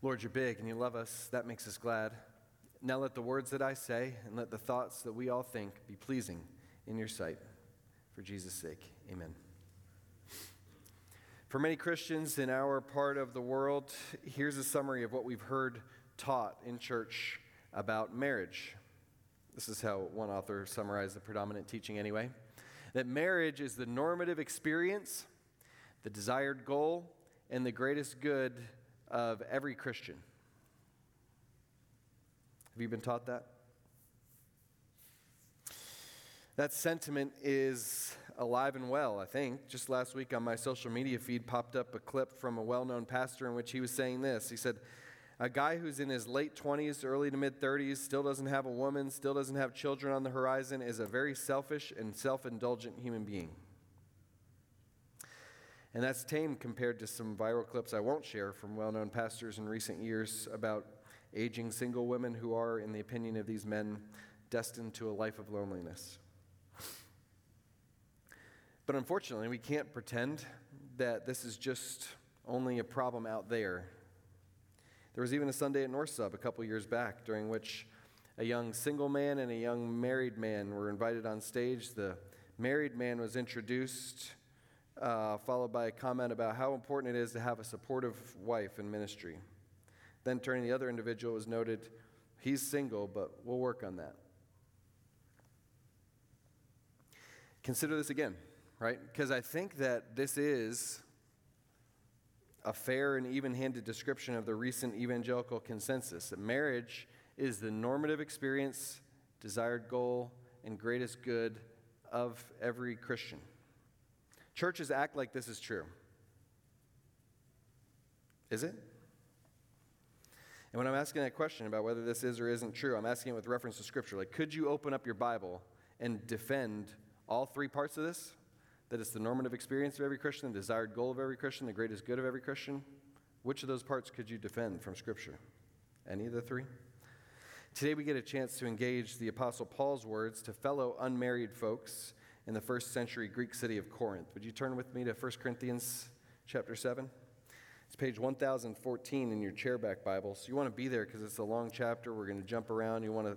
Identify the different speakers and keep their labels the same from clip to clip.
Speaker 1: Lord, you're big and you love us. That makes us glad. Now let the words that I say and let the thoughts that we all think be pleasing in your sight. For Jesus' sake, amen. For many Christians in our part of the world, here's a summary of what we've heard taught in church about marriage. This is how one author summarized the predominant teaching, anyway that marriage is the normative experience, the desired goal, and the greatest good of every Christian. Have you been taught that? That sentiment is alive and well, I think. Just last week on my social media feed popped up a clip from a well known pastor in which he was saying this. He said, A guy who's in his late 20s, early to mid 30s, still doesn't have a woman, still doesn't have children on the horizon, is a very selfish and self indulgent human being. And that's tame compared to some viral clips I won't share from well known pastors in recent years about aging single women who are, in the opinion of these men, destined to a life of loneliness. But unfortunately, we can't pretend that this is just only a problem out there. There was even a Sunday at North Sub a couple years back during which a young single man and a young married man were invited on stage. The married man was introduced uh, followed by a comment about how important it is to have a supportive wife in ministry. Then, turning to the other individual, was noted, he's single, but we'll work on that. Consider this again, right? Because I think that this is a fair and even handed description of the recent evangelical consensus that marriage is the normative experience, desired goal, and greatest good of every Christian. Churches act like this is true. Is it? And when I'm asking that question about whether this is or isn't true, I'm asking it with reference to Scripture. Like, could you open up your Bible and defend all three parts of this? That it's the normative experience of every Christian, the desired goal of every Christian, the greatest good of every Christian? Which of those parts could you defend from Scripture? Any of the three? Today we get a chance to engage the Apostle Paul's words to fellow unmarried folks in the first century Greek city of Corinth. Would you turn with me to 1 Corinthians chapter 7? It's page 1014 in your chairback Bible. So you want to be there because it's a long chapter. We're going to jump around. You want to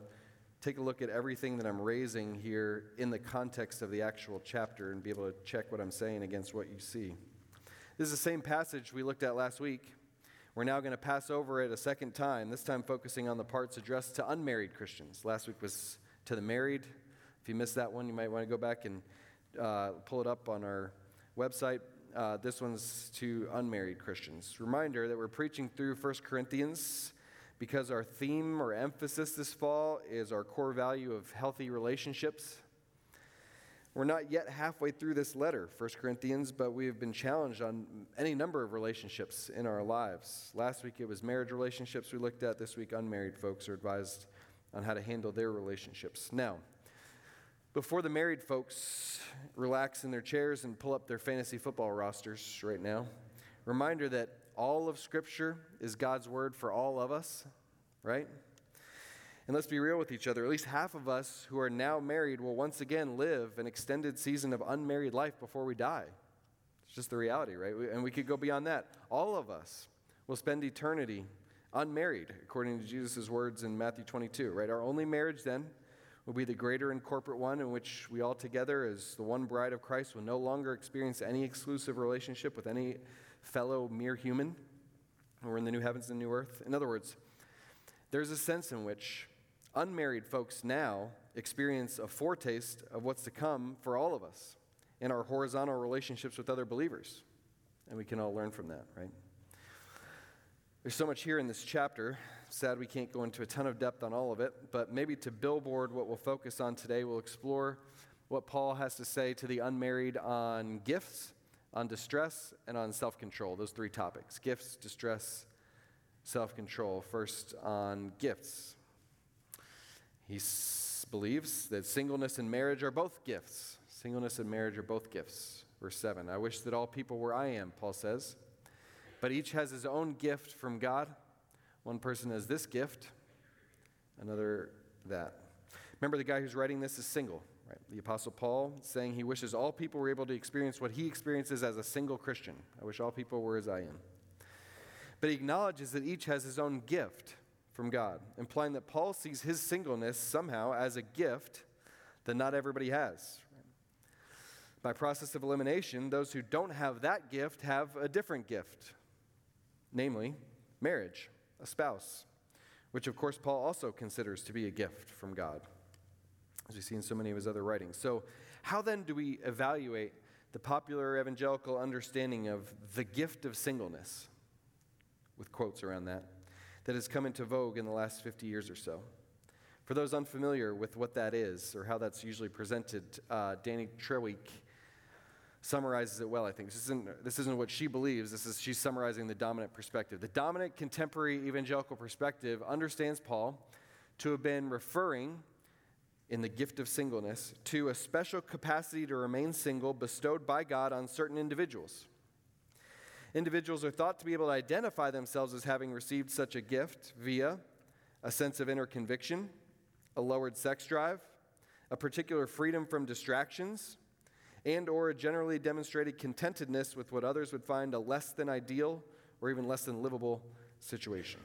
Speaker 1: take a look at everything that I'm raising here in the context of the actual chapter and be able to check what I'm saying against what you see. This is the same passage we looked at last week. We're now going to pass over it a second time, this time focusing on the parts addressed to unmarried Christians. Last week was to the married, if you missed that one, you might want to go back and uh, pull it up on our website. Uh, this one's to unmarried Christians. Reminder that we're preaching through 1 Corinthians because our theme or emphasis this fall is our core value of healthy relationships. We're not yet halfway through this letter, 1 Corinthians, but we have been challenged on any number of relationships in our lives. Last week it was marriage relationships we looked at. This week, unmarried folks are advised on how to handle their relationships. Now, before the married folks relax in their chairs and pull up their fantasy football rosters right now, reminder that all of Scripture is God's word for all of us, right? And let's be real with each other. At least half of us who are now married will once again live an extended season of unmarried life before we die. It's just the reality, right? And we could go beyond that. All of us will spend eternity unmarried, according to Jesus' words in Matthew 22, right? Our only marriage then will be the greater and corporate one in which we all together, as the one bride of Christ, will no longer experience any exclusive relationship with any fellow mere human. We're in the new heavens and new earth. In other words, there's a sense in which unmarried folks now experience a foretaste of what's to come for all of us in our horizontal relationships with other believers. And we can all learn from that, right? There's so much here in this chapter sad we can't go into a ton of depth on all of it, but maybe to billboard what we'll focus on today, we'll explore what Paul has to say to the unmarried on gifts, on distress, and on self control. Those three topics gifts, distress, self control. First, on gifts. He s- believes that singleness and marriage are both gifts. Singleness and marriage are both gifts. Verse 7 I wish that all people were I am, Paul says. But each has his own gift from God. One person has this gift, another that. Remember, the guy who's writing this is single, right? The Apostle Paul saying he wishes all people were able to experience what he experiences as a single Christian. I wish all people were as I am. But he acknowledges that each has his own gift from God, implying that Paul sees his singleness somehow as a gift that not everybody has. By process of elimination, those who don't have that gift have a different gift, namely marriage, a spouse, which of course Paul also considers to be a gift from God, as we see in so many of his other writings. So, how then do we evaluate the popular evangelical understanding of the gift of singleness, with quotes around that, that has come into vogue in the last 50 years or so? For those unfamiliar with what that is or how that's usually presented, uh, Dani Treweek summarizes it well, I think. This isn't, this isn't what she believes, this is she's summarizing the dominant perspective. The dominant contemporary evangelical perspective understands Paul to have been referring in the gift of singleness to a special capacity to remain single bestowed by God on certain individuals. Individuals are thought to be able to identify themselves as having received such a gift via a sense of inner conviction, a lowered sex drive, a particular freedom from distractions, and or a generally demonstrated contentedness with what others would find a less than ideal or even less than livable situation.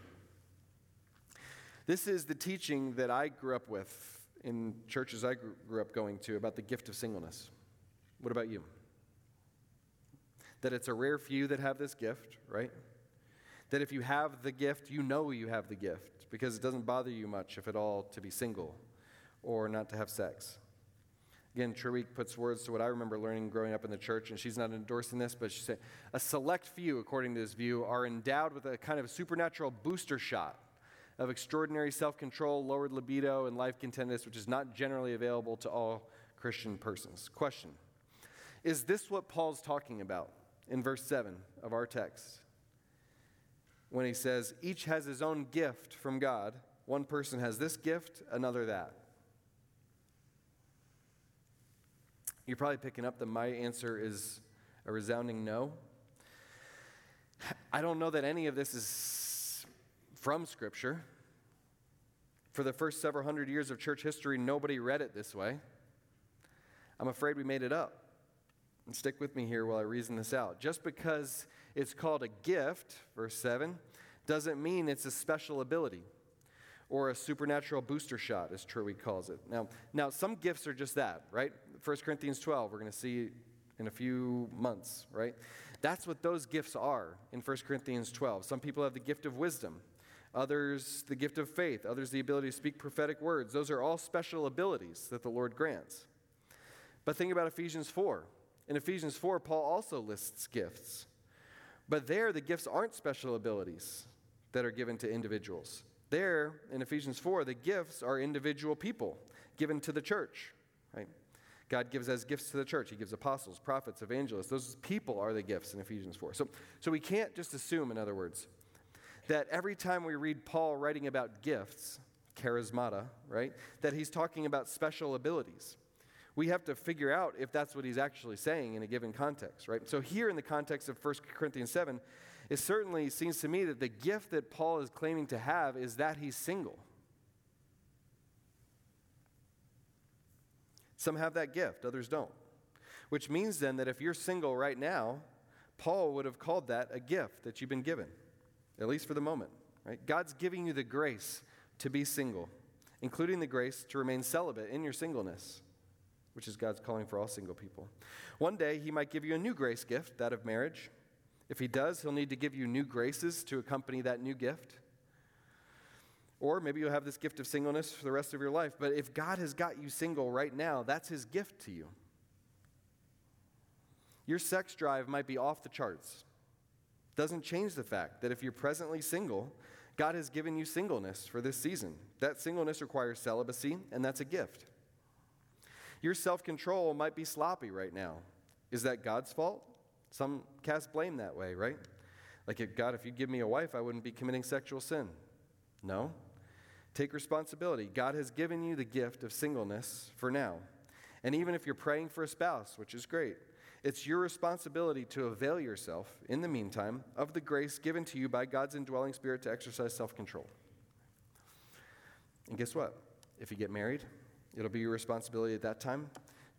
Speaker 1: This is the teaching that I grew up with in churches I grew up going to about the gift of singleness. What about you? That it's a rare few that have this gift, right? That if you have the gift, you know you have the gift because it doesn't bother you much, if at all, to be single or not to have sex. Again, Treweek puts words to what I remember learning growing up in the church, and she's not endorsing this, but she said a select few, according to this view, are endowed with a kind of supernatural booster shot of extraordinary self control, lowered libido, and life contentedness, which is not generally available to all Christian persons. Question Is this what Paul's talking about in verse 7 of our text? When he says, each has his own gift from God. One person has this gift, another that. You're probably picking up that my answer is a resounding no. I don't know that any of this is from Scripture. For the first several hundred years of church history, nobody read it this way. I'm afraid we made it up. And stick with me here while I reason this out. Just because it's called a gift, verse 7, doesn't mean it's a special ability or a supernatural booster shot, as Treweek calls it. Now, now, some gifts are just that, right? 1 Corinthians 12, we're going to see in a few months, right? That's what those gifts are in 1 Corinthians 12. Some people have the gift of wisdom, others the gift of faith, others the ability to speak prophetic words. Those are all special abilities that the Lord grants. But think about Ephesians 4. In Ephesians 4, Paul also lists gifts. But there, the gifts aren't special abilities that are given to individuals. There, in Ephesians 4, the gifts are individual people given to the church, right? God gives as gifts to the church. He gives apostles, prophets, evangelists. Those people are the gifts in Ephesians 4. So, so we can't just assume, in other words, that every time we read Paul writing about gifts, charismata, right, that he's talking about special abilities. We have to figure out if that's what he's actually saying in a given context, right? So here in the context of 1 Corinthians 7, it certainly seems to me that the gift that Paul is claiming to have is that he's single. Some have that gift, others don't. Which means then that if you're single right now, Paul would have called that a gift that you've been given, at least for the moment. Right? God's giving you the grace to be single, including the grace to remain celibate in your singleness, which is God's calling for all single people. One day, He might give you a new grace gift, that of marriage. If he does, he'll need to give you new graces to accompany that new gift. Or maybe you'll have this gift of singleness for the rest of your life. But if God has got you single right now, that's his gift to you. Your sex drive might be off the charts. Doesn't change the fact that if you're presently single, God has given you singleness for this season. That singleness requires celibacy, and that's a gift. Your self control might be sloppy right now. Is that God's fault? Some cast blame that way, right? Like, if God, if you give me a wife, I wouldn't be committing sexual sin. No. Take responsibility. God has given you the gift of singleness for now. And even if you're praying for a spouse, which is great, it's your responsibility to avail yourself, in the meantime, of the grace given to you by God's indwelling spirit to exercise self control. And guess what? If you get married, it'll be your responsibility at that time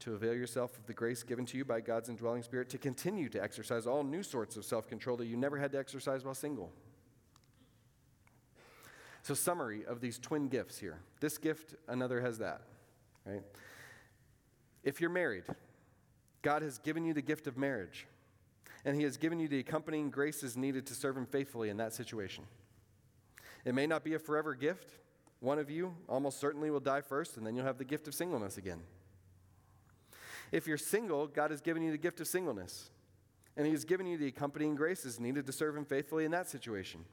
Speaker 1: to avail yourself of the grace given to you by God's indwelling spirit to continue to exercise all new sorts of self control that you never had to exercise while single. So, summary of these twin gifts here. This gift, another has that, right? If you're married, God has given you the gift of marriage, and He has given you the accompanying graces needed to serve Him faithfully in that situation. It may not be a forever gift. One of you almost certainly will die first, and then you'll have the gift of singleness again. If you're single, God has given you the gift of singleness, and He has given you the accompanying graces needed to serve Him faithfully in that situation.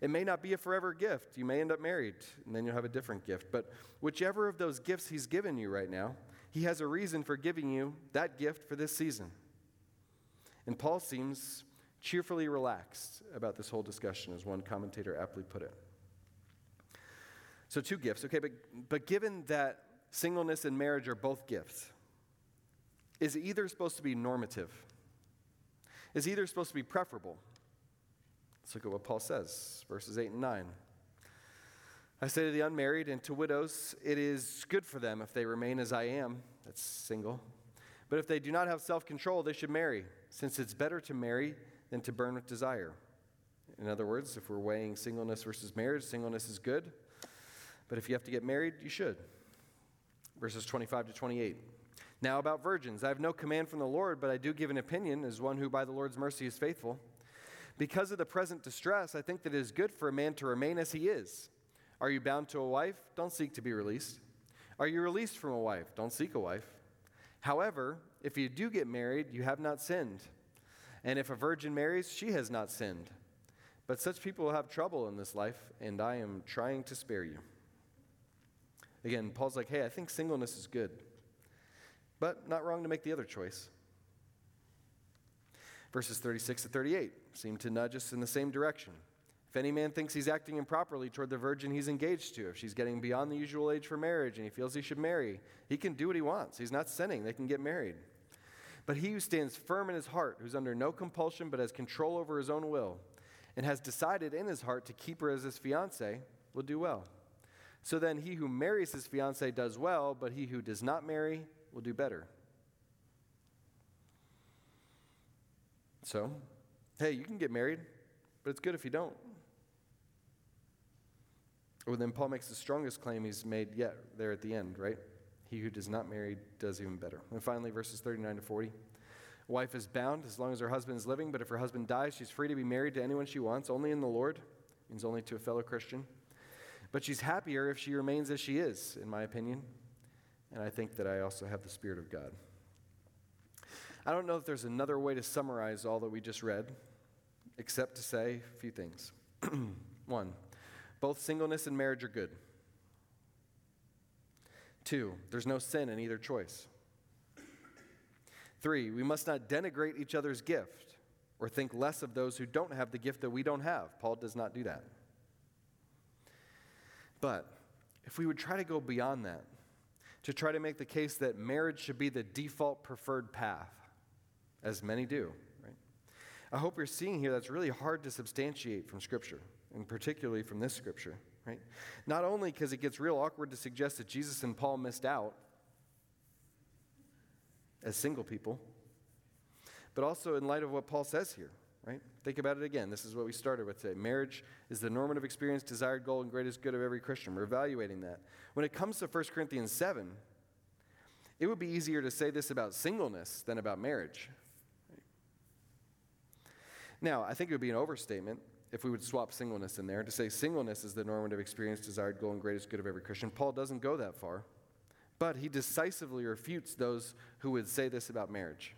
Speaker 1: It may not be a forever gift. You may end up married, and then you'll have a different gift. But whichever of those gifts He's given you right now, He has a reason for giving you that gift for this season. And Paul seems cheerfully relaxed about this whole discussion, as one commentator aptly put it. So, two gifts, okay, but, but given that singleness and marriage are both gifts, is either supposed to be normative? Is either supposed to be preferable? Let's look at what Paul says, verses 8 and 9. I say to the unmarried and to widows, it is good for them if they remain as I am, that's single. But if they do not have self control, they should marry, since it's better to marry than to burn with desire. In other words, if we're weighing singleness versus marriage, singleness is good. But if you have to get married, you should. Verses 25 to 28. Now, about virgins, I have no command from the Lord, but I do give an opinion as one who by the Lord's mercy is faithful. Because of the present distress, I think that it is good for a man to remain as he is. Are you bound to a wife? Don't seek to be released. Are you released from a wife? Don't seek a wife. However, if you do get married, you have not sinned. And if a virgin marries, she has not sinned. But such people will have trouble in this life, and I am trying to spare you. Again, Paul's like, hey, I think singleness is good, but not wrong to make the other choice. Verses 36 to 38 seem to nudge us in the same direction. If any man thinks he's acting improperly toward the virgin he's engaged to, if she's getting beyond the usual age for marriage and he feels he should marry, he can do what he wants. He's not sinning, they can get married. But he who stands firm in his heart, who's under no compulsion but has control over his own will, and has decided in his heart to keep her as his fiancee, will do well. So then, he who marries his fiancee does well, but he who does not marry will do better. So, hey, you can get married, but it's good if you don't. Well, then Paul makes the strongest claim he's made yet there at the end, right? He who does not marry does even better. And finally, verses 39 to 40. Wife is bound as long as her husband is living, but if her husband dies, she's free to be married to anyone she wants, only in the Lord, means only to a fellow Christian. But she's happier if she remains as she is, in my opinion. And I think that I also have the Spirit of God. I don't know if there's another way to summarize all that we just read, except to say a few things. One, both singleness and marriage are good. Two, there's no sin in either choice. Three, we must not denigrate each other's gift or think less of those who don't have the gift that we don't have. Paul does not do that. But if we would try to go beyond that, to try to make the case that marriage should be the default preferred path, as many do, right? I hope you're seeing here that's really hard to substantiate from Scripture, and particularly from this Scripture, right? Not only because it gets real awkward to suggest that Jesus and Paul missed out as single people, but also in light of what Paul says here right? Think about it again. This is what we started with today. Marriage is the normative experience, desired goal, and greatest good of every Christian. We're evaluating that. When it comes to 1 Corinthians 7, it would be easier to say this about singleness than about marriage. Now, I think it would be an overstatement if we would swap singleness in there to say singleness is the normative experience, desired goal, and greatest good of every Christian. Paul doesn't go that far, but he decisively refutes those who would say this about marriage.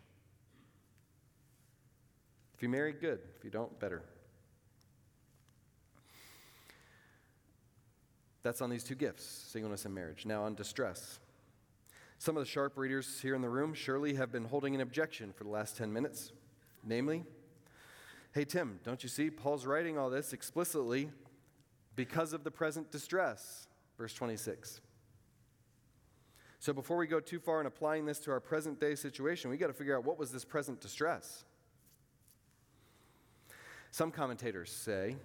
Speaker 1: If you marry, good. If you don't, better. That's on these two gifts singleness and marriage. Now, on distress. Some of the sharp readers here in the room surely have been holding an objection for the last 10 minutes. Namely, hey, Tim, don't you see? Paul's writing all this explicitly because of the present distress. Verse 26. So, before we go too far in applying this to our present day situation, we got to figure out what was this present distress. Some commentators say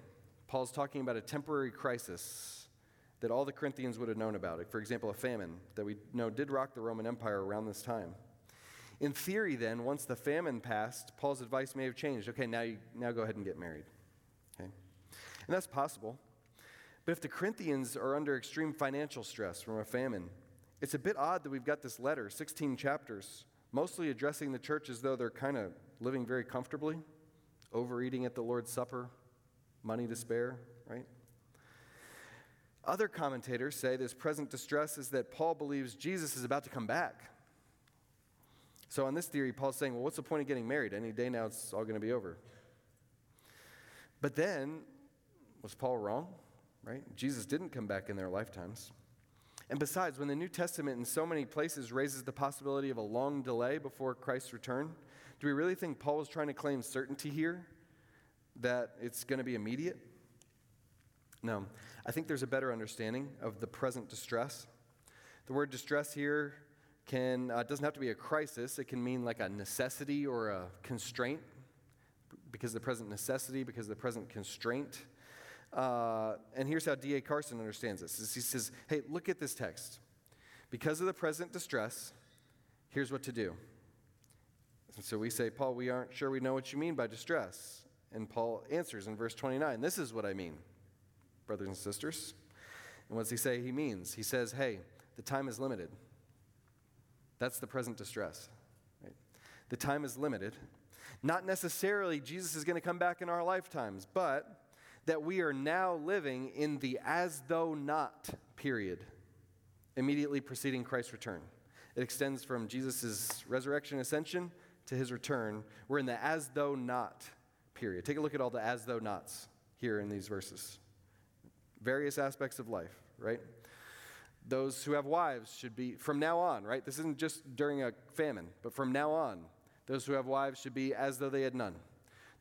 Speaker 1: Paul's talking about a temporary crisis that all the Corinthians would have known about. For example, a famine that we know did rock the Roman Empire around this time. In theory, then, once the famine passed, Paul's advice may have changed. Okay, now, you, now go ahead and get married. Okay? And that's possible. But if the Corinthians are under extreme financial stress from a famine, it's a bit odd that we've got this letter, 16 chapters, mostly addressing the church as though they're kind of living very comfortably, overeating at the Lord's Supper, money to spare, right? Other commentators say this present distress is that Paul believes Jesus is about to come back. So, on this theory, Paul's saying, well, what's the point of getting married? Any day now it's all going to be over. But then, was Paul wrong? Right? Jesus didn't come back in their lifetimes. And besides, when the New Testament in so many places raises the possibility of a long delay before Christ's return, do we really think Paul was trying to claim certainty here that it's going to be immediate? No. I think there's a better understanding of the present distress. The word distress here can uh, doesn't have to be a crisis. It can mean like a necessity or a constraint because of the present necessity, because of the present constraint. Uh, and here's how D.A. Carson understands this. He says, hey, look at this text. Because of the present distress, here's what to do. And so we say, Paul, we aren't sure we know what you mean by distress. And Paul answers in verse 29, this is what I mean, brothers and sisters. And what does he say he means? He says, hey, the time is limited. That's the present distress. Right? The time is limited. Not necessarily Jesus is going to come back in our lifetimes, but that we are now living in the as though not period, immediately preceding Christ's return. It extends from Jesus' resurrection ascension to his return. We're in the as though not period. Take a look at all the as though nots here in these verses. Various aspects of life, right? Those who have wives should be, from now on, right? This isn't just during a famine, but from now on, those who have wives should be as though they had none.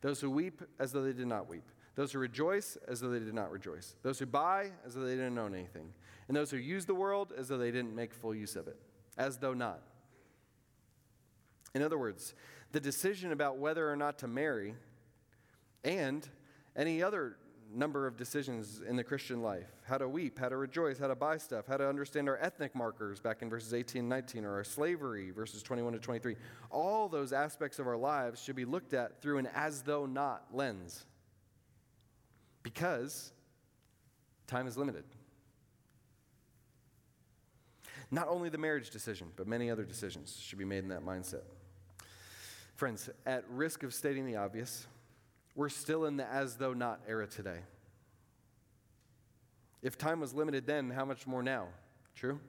Speaker 1: Those who weep as though they did not weep. Those who rejoice as though they did not rejoice. Those who buy as though they didn't own anything. And those who use the world as though they didn't make full use of it. As though not. In other words, the decision about whether or not to marry and any other number of decisions in the Christian life how to weep, how to rejoice, how to buy stuff, how to understand our ethnic markers back in verses 18 and 19, or our slavery, verses 21 to 23. All those aspects of our lives should be looked at through an as though not lens because time is limited. Not only the marriage decision, but many other decisions should be made in that mindset. Friends, at risk of stating the obvious, we're still in the as though not era today. If time was limited then, how much more now? True?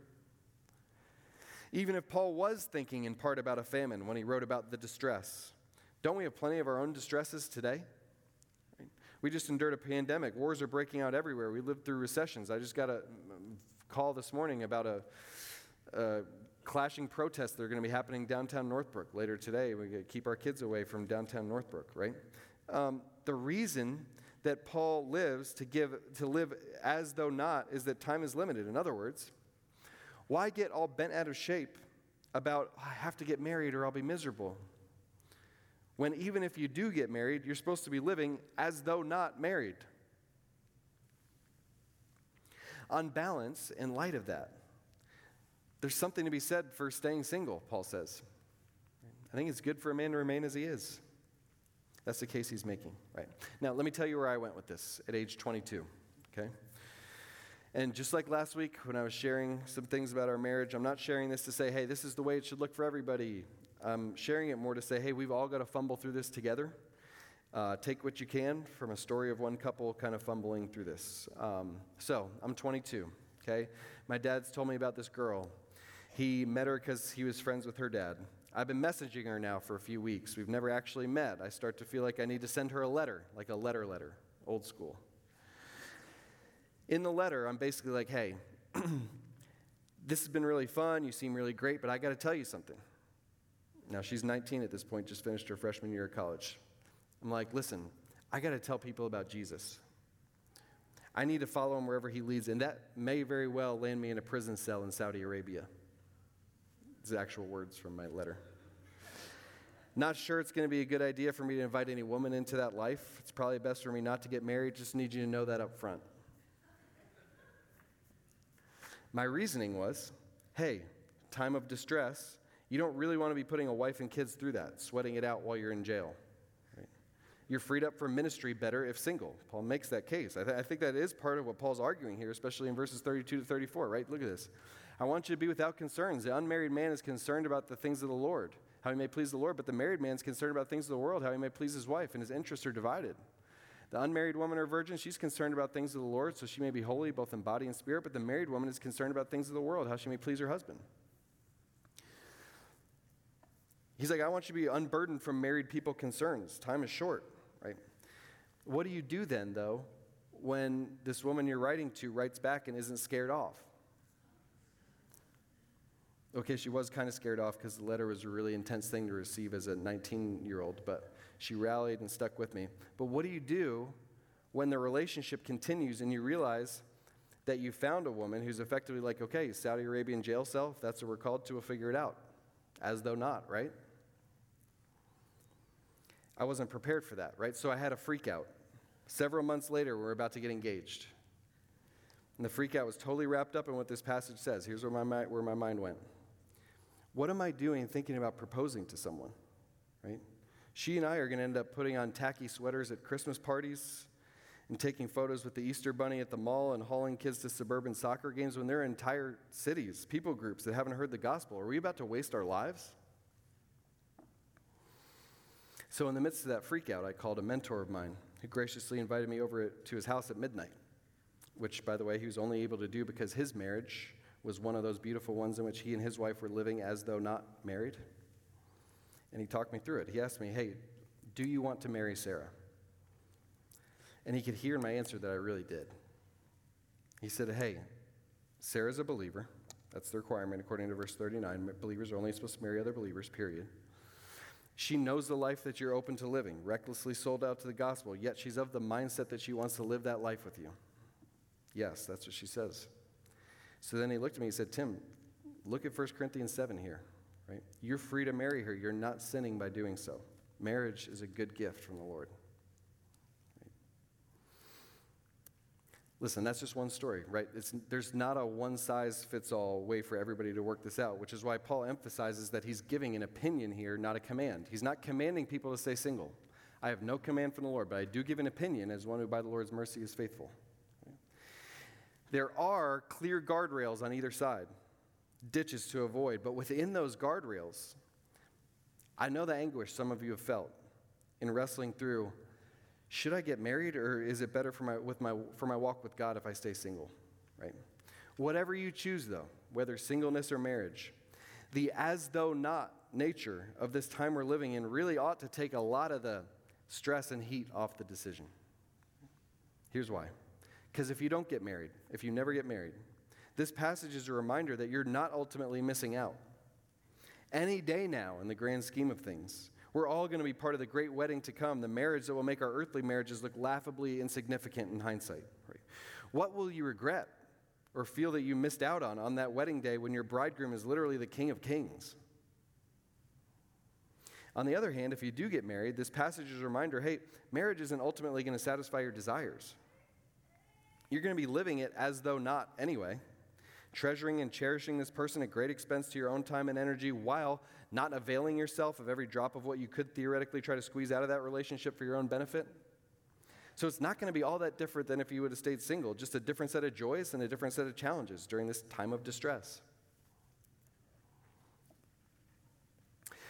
Speaker 1: Even if Paul was thinking in part about a famine when he wrote about the distress, don't we have plenty of our own distresses today? We just endured a pandemic. Wars are breaking out everywhere. We lived through recessions. I just got a um, call this morning about a, a clashing protests that are going to be happening downtown Northbrook later today. We keep our kids away from downtown Northbrook, right? Um, the reason that Paul lives to give to live as though not is that time is limited. In other words, why get all bent out of shape about I have to get married or I'll be miserable? When even if you do get married, you're supposed to be living as though not married. On balance, in light of that, there's something to be said for staying single, Paul says. I think it's good for a man to remain as he is. That's the case he's making, right? Now, let me tell you where I went with this at age 22, okay? And just like last week when I was sharing some things about our marriage, I'm not sharing this to say, hey, this is the way it should look for everybody. I'm sharing it more to say, hey, we've all got to fumble through this together. Uh, take what you can from a story of one couple kind of fumbling through this. Um, so, I'm 22, okay? My dad's told me about this girl. He met her because he was friends with her dad. I've been messaging her now for a few weeks. We've never actually met. I start to feel like I need to send her a letter, like a letter letter, old school. In the letter, I'm basically like, hey, this has been really fun. You seem really great, but I got to tell you something. Now, she's 19 at this point, just finished her freshman year of college. I'm like, listen, I got to tell people about Jesus. I need to follow him wherever he leads, and that may very well land me in a prison cell in Saudi Arabia. These actual words from my letter. Not sure it's going to be a good idea for me to invite any woman into that life. It's probably best for me not to get married. Just need you to know that up front. My reasoning was hey, time of distress, you don't really want to be putting a wife and kids through that, sweating it out while you're in jail. You're freed up for ministry better if single. Paul makes that case. I, th- I, think that is part of what Paul's arguing here, especially in verses 32 to 34, right? Look at this. I want you to be without concerns. The unmarried man is concerned about the things of the Lord, how he may please the Lord, but the married man is concerned about things of the world, how he may please his wife, and his interests are divided. The unmarried woman or virgin, she's concerned about things of the Lord, so she may be holy both in body and spirit, but the married woman is concerned about things of the world, how she may please her husband. He's like, I want you to be unburdened from married people concerns. Time is short, right? What do you do then, though, when this woman you're writing to writes back and isn't scared off? Okay, she was kind of scared off because the letter was a really intense thing to receive as a 19 year old, but she rallied and stuck with me. But what do you do when the relationship continues and you realize that you found a woman who's effectively like, okay, Saudi Arabian jail cell, if that's what we're called to, we'll figure it out. As though not, right? I wasn't prepared for that, right? So I had a freak out. Several months later, we are about to get engaged. And the freak out was totally wrapped up in what this passage says. Here's where my, where my mind went. What am I doing thinking about proposing to someone, right? She and I are going to end up putting on tacky sweaters at Christmas parties and taking photos with the Easter Bunny at the mall and hauling kids to suburban soccer games when there are entire cities, people groups that haven't heard the gospel. Are we about to waste our lives? So, in the midst of that freakout, I called a mentor of mine who graciously invited me over to his house at midnight, which, by the way, he was only able to do because his marriage was one of those beautiful ones in which he and his wife were living as though not married. And he talked me through it. He asked me, Hey, do you want to marry Sarah? And he could hear in my answer that I really did. He said, Hey, Sarah's a believer. That's the requirement according to verse 39. Believers are only supposed to marry other believers, period. She knows the life that you're open to living, recklessly sold out to the gospel, yet she's of the mindset that she wants to live that life with you. Yes, that's what she says. So then he looked at me and said, Tim, look at 1 Corinthians 7 here, right? You're free to marry her. You're not sinning by doing so. Marriage is a good gift from the Lord. Listen, that's just one story, right? It's, there's not a one size fits all way for everybody to work this out, which is why Paul emphasizes that he's giving an opinion here, not a command. He's not commanding people to stay single. I have no command from the Lord, but I do give an opinion as one who by the Lord's mercy is faithful. There are clear guardrails on either side, ditches to avoid, but within those guardrails, I know the anguish some of you have felt in wrestling through should I get married or is it better for my, with my, for my walk with God if I stay single? Right? Whatever you choose, though, whether singleness or marriage, the as though not nature of this time we're living in really ought to take a lot of the stress and heat off the decision. Here's why. Because if you don't get married, if you never get married, this passage is a reminder that you're not ultimately missing out. Any day now, in the grand scheme of things, we're all going to be part of the great wedding to come, the marriage that will make our earthly marriages look laughably insignificant in hindsight. What will you regret or feel that you missed out on on that wedding day when your bridegroom is literally the King of Kings? On the other hand, if you do get married, this passage is a reminder hey, marriage isn't ultimately going to satisfy your desires. You're going to be living it as though not anyway treasuring and cherishing this person at great expense to your own time and energy while not availing yourself of every drop of what you could theoretically try to squeeze out of that relationship for your own benefit. So it's not going to be all that different than if you would have stayed single, just a different set of joys and a different set of challenges during this time of distress.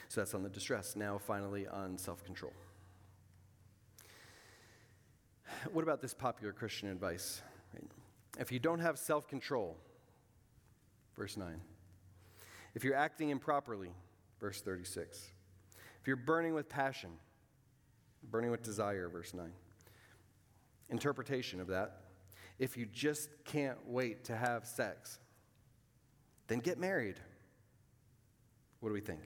Speaker 1: So that's on the distress. Now, finally, on self control. What about this popular Christian advice? If you don't have self control, verse 9. If you're acting improperly, verse 36. If you're burning with passion, burning with desire, verse 9. Interpretation of that. If you just can't wait to have sex, then get married. What do we think?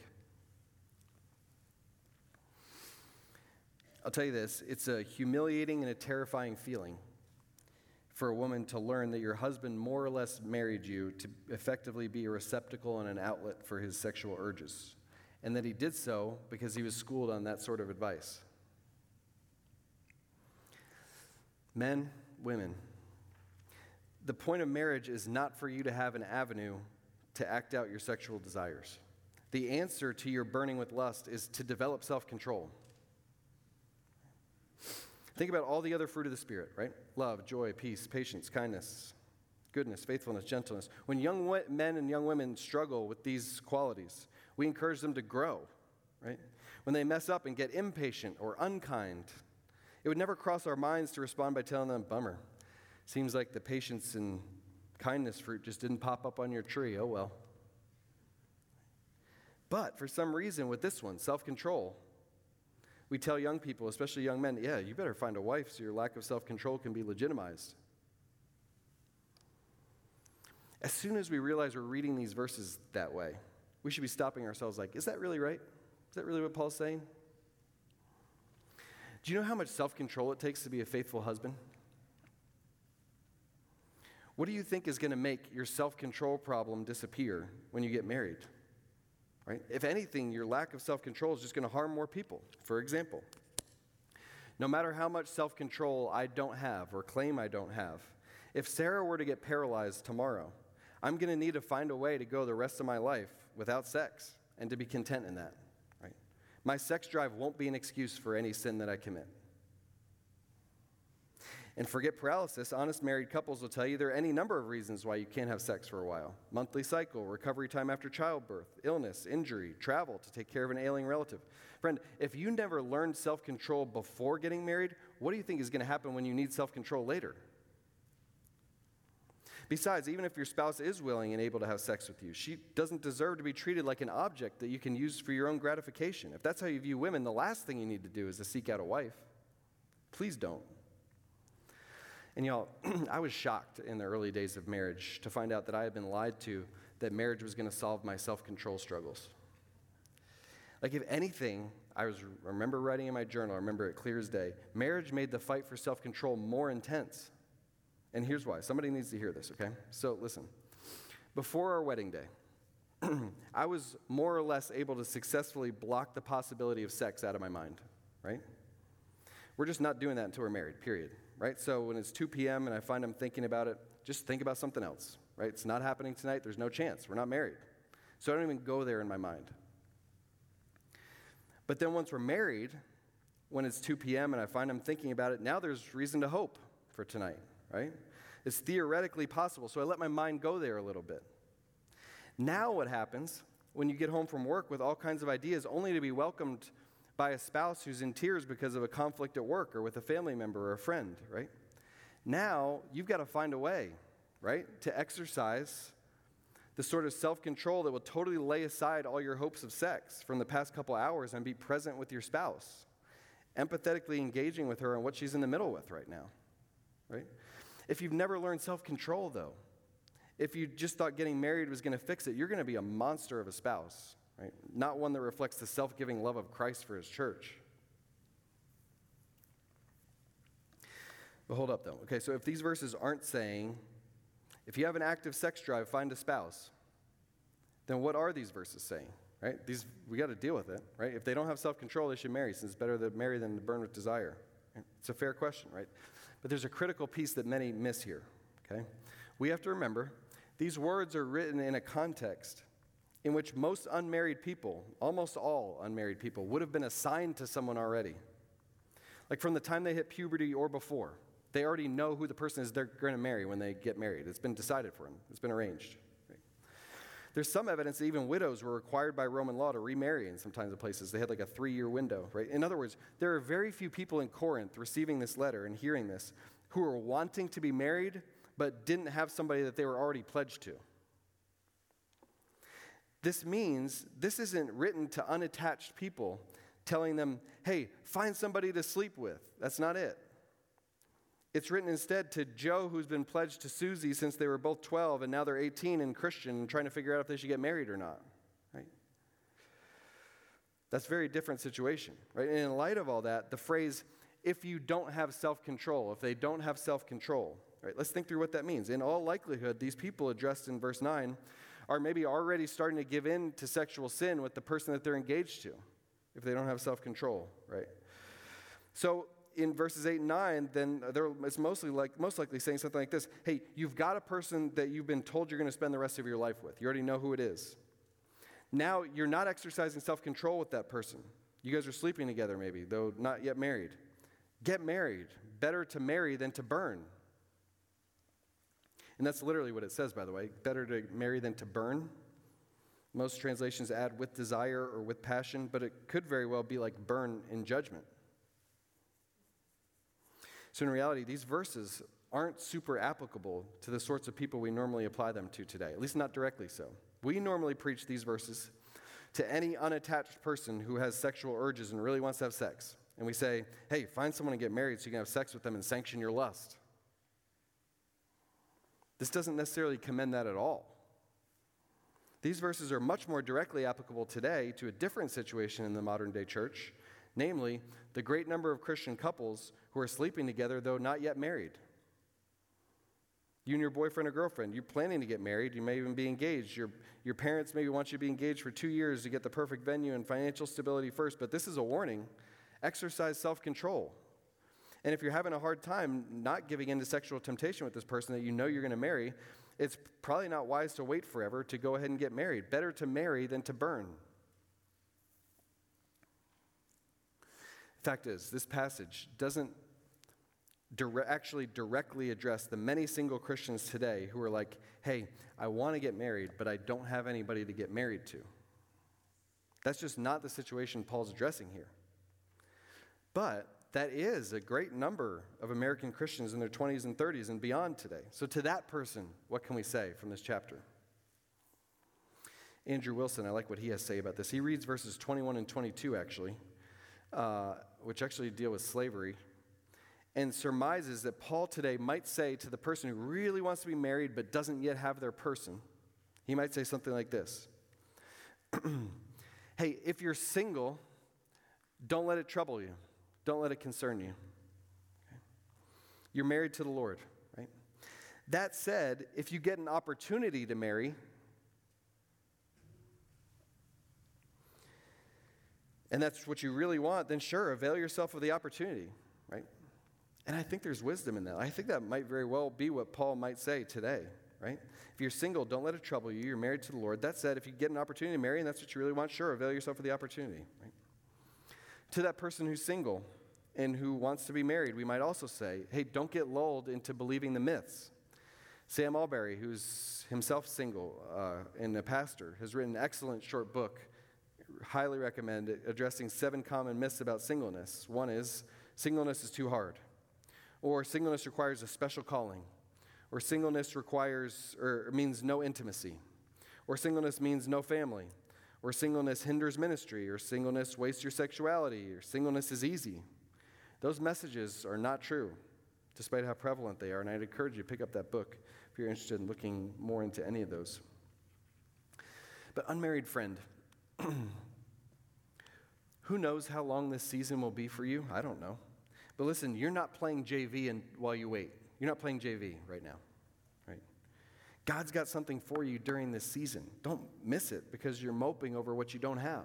Speaker 1: I'll tell you this it's a humiliating and a terrifying feeling for a woman to learn that your husband more or less married you to effectively be a receptacle and an outlet for his sexual urges, and that he did so because he was schooled on that sort of advice. Men, women, the point of marriage is not for you to have an avenue to act out your sexual desires. The answer to your burning with lust is to develop self control. Think about all the other fruit of the Spirit, right? Love, joy, peace, patience, kindness, goodness, faithfulness, gentleness. When young men and young women struggle with these qualities, we encourage them to grow, right? When they mess up and get impatient or unkind, it would never cross our minds to respond by telling them, bummer. Seems like the patience and kindness fruit just didn't pop up on your tree. Oh well. But for some reason, with this one, self control, we tell young people, especially young men, yeah, you better find a wife so your lack of self control can be legitimized. As soon as we realize we're reading these verses that way, we should be stopping ourselves like, is that really right? Is that really what Paul's saying? Do you know how much self control it takes to be a faithful husband? What do you think is going to make your self control problem disappear when you get married? Right? If anything, your lack of self control is just going to harm more people. For example, no matter how much self control I don't have or claim I don't have, if Sarah were to get paralyzed tomorrow, I'm going to need to find a way to go the rest of my life without sex and to be content in that. Right? My sex drive won't be an excuse for any sin that I commit. And forget paralysis, honest married couples will tell you there are any number of reasons why you can't have sex for a while monthly cycle, recovery time after childbirth, illness, injury, travel to take care of an ailing relative. Friend, if you never learned self control before getting married, what do you think is going to happen when you need self control later? Besides, even if your spouse is willing and able to have sex with you, she doesn't deserve to be treated like an object that you can use for your own gratification. If that's how you view women, the last thing you need to do is to seek out a wife. Please don't. And y'all, I was shocked in the early days of marriage to find out that I had been lied to that marriage was going to solve my self control struggles. Like, if anything, I was remember writing in my journal, I remember it clear as day. Marriage made the fight for self control more intense. And here's why. Somebody needs to hear this, okay? So listen. Before our wedding day, I was more or less able to successfully block the possibility of sex out of my mind, right? We're just not doing that until we're married, period, right? So when it's 2 p.m. and I find I'm thinking about it, just think about something else, right? It's not happening tonight. There's no chance. We're not married. So I don't even go there in my mind. But then once we're married, when it's 2 p.m. and I find I'm thinking about it, now there's reason to hope for tonight, right? It's theoretically possible. So I let my mind go there a little bit. Now, what happens when you get home from work with all kinds of ideas only to be welcomed by a spouse who's in tears because of a conflict at work or with a family member or a friend, right? Now, you've got to find a way, right, to exercise the sort of self control that will totally lay aside all your hopes of sex from the past couple hours and be present with your spouse, empathetically engaging with her on what she's in the middle with right now, right? If you've never learned self control, though, if you just thought getting married was going to fix it, you're going to be a monster of a spouse, right? Not one that reflects the self giving love of Christ for his church. But hold up, though. Okay, so if these verses aren't saying, if you have an active sex drive, find a spouse, then what are these verses saying? Right? These we got to deal with it, right? If they don't have self-control, they should marry, since it's better to marry than to burn with desire. It's a fair question, right? But there's a critical piece that many miss here, okay? We have to remember these words are written in a context in which most unmarried people, almost all unmarried people, would have been assigned to someone already. Like from the time they hit puberty or before, they already know who the person is they're going to marry when they get married. It's been decided for them, it's been arranged. There's some evidence that even widows were required by Roman law to remarry in sometimes of places. They had like a three year window, right? In other words, there are very few people in Corinth receiving this letter and hearing this who are wanting to be married but didn't have somebody that they were already pledged to. This means this isn't written to unattached people telling them, hey, find somebody to sleep with. That's not it. It's written instead to Joe, who's been pledged to Susie since they were both 12, and now they're 18 and Christian and trying to figure out if they should get married or not. Right? That's a very different situation. Right? And in light of all that, the phrase, if you don't have self control, if they don't have self control, right? Let's think through what that means. In all likelihood, these people addressed in verse 9 are maybe already starting to give in to sexual sin with the person that they're engaged to if they don't have self control, right? So in verses 8 and 9, then it's mostly like, most likely saying something like this Hey, you've got a person that you've been told you're going to spend the rest of your life with. You already know who it is. Now you're not exercising self control with that person. You guys are sleeping together, maybe, though not yet married. Get married. Better to marry than to burn. And that's literally what it says, by the way. Better to marry than to burn. Most translations add with desire or with passion, but it could very well be like burn in judgment. So, in reality, these verses aren't super applicable to the sorts of people we normally apply them to today, at least not directly so. We normally preach these verses to any unattached person who has sexual urges and really wants to have sex. And we say, hey, find someone to get married so you can have sex with them and sanction your lust. This doesn't necessarily commend that at all. These verses are much more directly applicable today to a different situation in the modern day church, namely, the great number of Christian couples who are sleeping together though not yet married. You and your boyfriend or girlfriend, you're planning to get married, you may even be engaged. Your, your parents maybe want you to be engaged for two years to get the perfect venue and financial stability first, but this is a warning. Exercise self control. And if you're having a hard time not giving in to sexual temptation with this person that you know you're going to marry, it's probably not wise to wait forever to go ahead and get married. Better to marry than to burn. Fact is, this passage doesn't dire- actually directly address the many single Christians today who are like, hey, I want to get married, but I don't have anybody to get married to. That's just not the situation Paul's addressing here. But that is a great number of American Christians in their 20s and 30s and beyond today. So, to that person, what can we say from this chapter? Andrew Wilson, I like what he has to say about this. He reads verses 21 and 22, actually, uh, which actually deal with slavery, and surmises that Paul today might say to the person who really wants to be married but doesn't yet have their person, he might say something like this Hey, if you're single, don't let it trouble you. Don't let it concern you. Okay? You're married to the Lord, right? That said, if you get an opportunity to marry, and that's what you really want, then sure, avail yourself of the opportunity, right? And I think there's wisdom in that. I think that might very well be what Paul might say today, right? If you're single, don't let it trouble you. You're married to the Lord. That said, if you get an opportunity to marry and that's what you really want, sure, avail yourself of the opportunity, right? To that person who's single and who wants to be married, we might also say, hey, don't get lulled into believing the myths. Sam Allberry, who's himself single uh, and a pastor, has written an excellent short book, highly recommend it, addressing seven common myths about singleness. One is singleness is too hard, or singleness requires a special calling, or singleness requires or means no intimacy, or singleness means no family, or singleness hinders ministry, or singleness wastes your sexuality, or singleness is easy. Those messages are not true, despite how prevalent they are, and I'd encourage you to pick up that book if you're interested in looking more into any of those. But, unmarried friend, who knows how long this season will be for you? I don't know. But listen, you're not playing JV and, while you wait. You're not playing JV right now. God's got something for you during this season. Don't miss it because you're moping over what you don't have.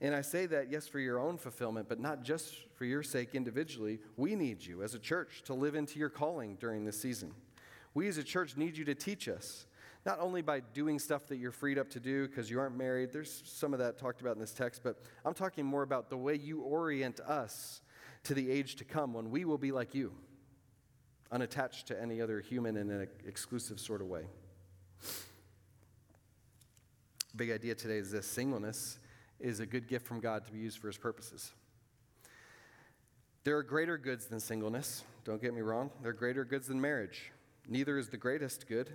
Speaker 1: And I say that, yes, for your own fulfillment, but not just for your sake individually. We need you as a church to live into your calling during this season. We as a church need you to teach us, not only by doing stuff that you're freed up to do because you aren't married, there's some of that talked about in this text, but I'm talking more about the way you orient us to the age to come when we will be like you unattached to any other human in an exclusive sort of way. Big idea today is this singleness is a good gift from God to be used for his purposes. There are greater goods than singleness, don't get me wrong. There are greater goods than marriage. Neither is the greatest good.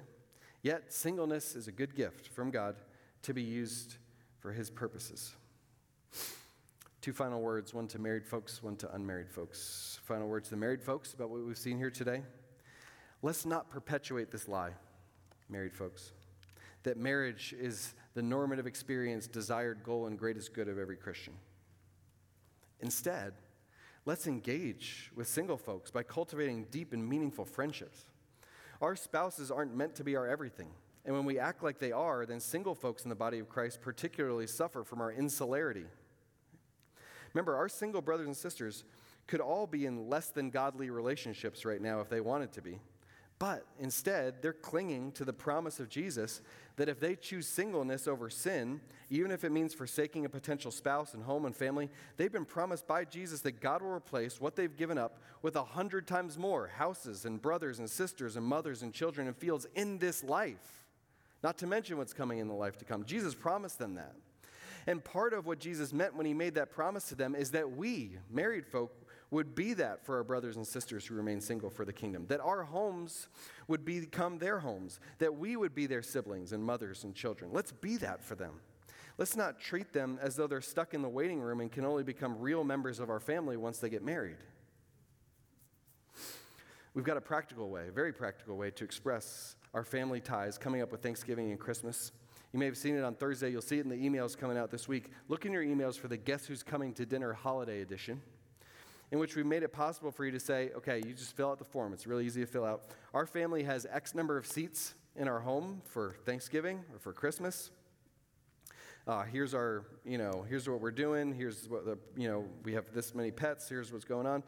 Speaker 1: Yet, singleness is a good gift from God to be used for his purposes. Two final words one to married folks, one to unmarried folks. Final words to the married folks about what we've seen here today. Let's not perpetuate this lie, married folks, that marriage is the normative experience, desired goal, and greatest good of every Christian. Instead, let's engage with single folks by cultivating deep and meaningful friendships. Our spouses aren't meant to be our everything. And when we act like they are, then single folks in the body of Christ particularly suffer from our insularity Remember, our single brothers and sisters could all be in less than godly relationships right now if they wanted to be. But instead, they're clinging to the promise of Jesus that if they choose singleness over sin, even if it means forsaking a potential spouse and home and family, they've been promised by Jesus that God will replace what they've given up with a hundred times more houses and brothers and sisters and mothers and children and fields in this life, not to mention what's coming in the life to come. Jesus promised them that. And part of what Jesus meant when he made that promise to them is that we, married folk, would be that for our brothers and sisters who remain single for the kingdom. That our homes would become their homes. That we would be their siblings and mothers and children. Let's be that for them. Let's not treat them as though they're stuck in the waiting room and can only become real members of our family once they get married. We've got a practical way, a very practical way to express our family ties coming up with Thanksgiving and Christmas. You may have seen it on Thursday. You'll see it in the emails coming out this week. Look in your emails for the Guess Who's Coming to Dinner holiday edition in which we made it possible for you to say, okay, you just fill out the form. It's really easy to fill out. Our family has X number of seats in our home for Thanksgiving or for Christmas. Uh, here's our, you know, here's what we're doing. Here's what the, you know, we have this many pets. Here's what's going on.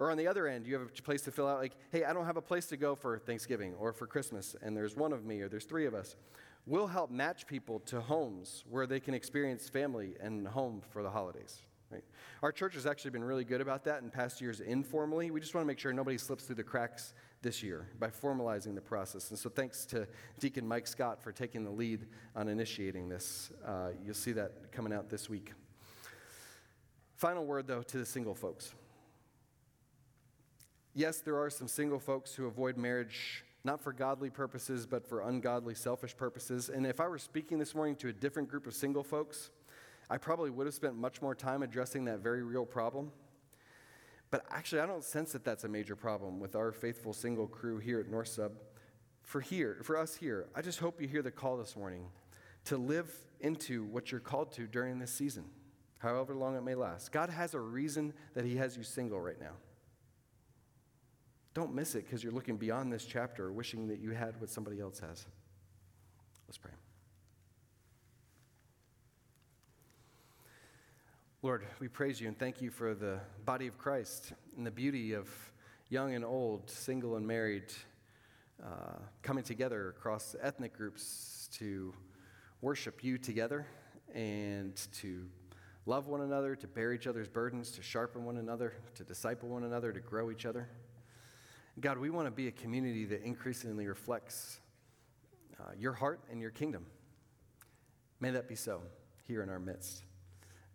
Speaker 1: Or on the other end, you have a place to fill out like, hey, I don't have a place to go for Thanksgiving or for Christmas, and there's one of me or there's three of us. We'll help match people to homes where they can experience family and home for the holidays. Right? Our church has actually been really good about that in past years informally. We just want to make sure nobody slips through the cracks this year by formalizing the process. And so thanks to Deacon Mike Scott for taking the lead on initiating this. Uh, you'll see that coming out this week. Final word, though, to the single folks. Yes, there are some single folks who avoid marriage not for godly purposes, but for ungodly, selfish purposes. And if I were speaking this morning to a different group of single folks, I probably would have spent much more time addressing that very real problem. But actually, I don't sense that that's a major problem with our faithful single crew here at North Sub. For here, for us here, I just hope you hear the call this morning to live into what you're called to during this season, however long it may last. God has a reason that He has you single right now. Don't miss it because you're looking beyond this chapter, wishing that you had what somebody else has. Let's pray. Lord, we praise you and thank you for the body of Christ and the beauty of young and old, single and married, uh, coming together across ethnic groups to worship you together and to love one another, to bear each other's burdens, to sharpen one another, to disciple one another, to grow each other. God, we want to be a community that increasingly reflects uh, your heart and your kingdom. May that be so here in our midst.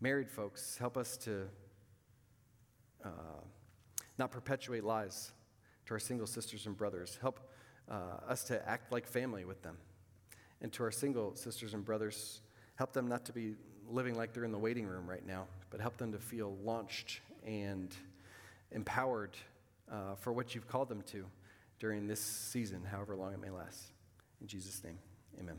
Speaker 1: Married folks, help us to uh, not perpetuate lies to our single sisters and brothers. Help uh, us to act like family with them. And to our single sisters and brothers, help them not to be living like they're in the waiting room right now, but help them to feel launched and empowered uh, for what you've called them to during this season, however long it may last. In Jesus' name, amen.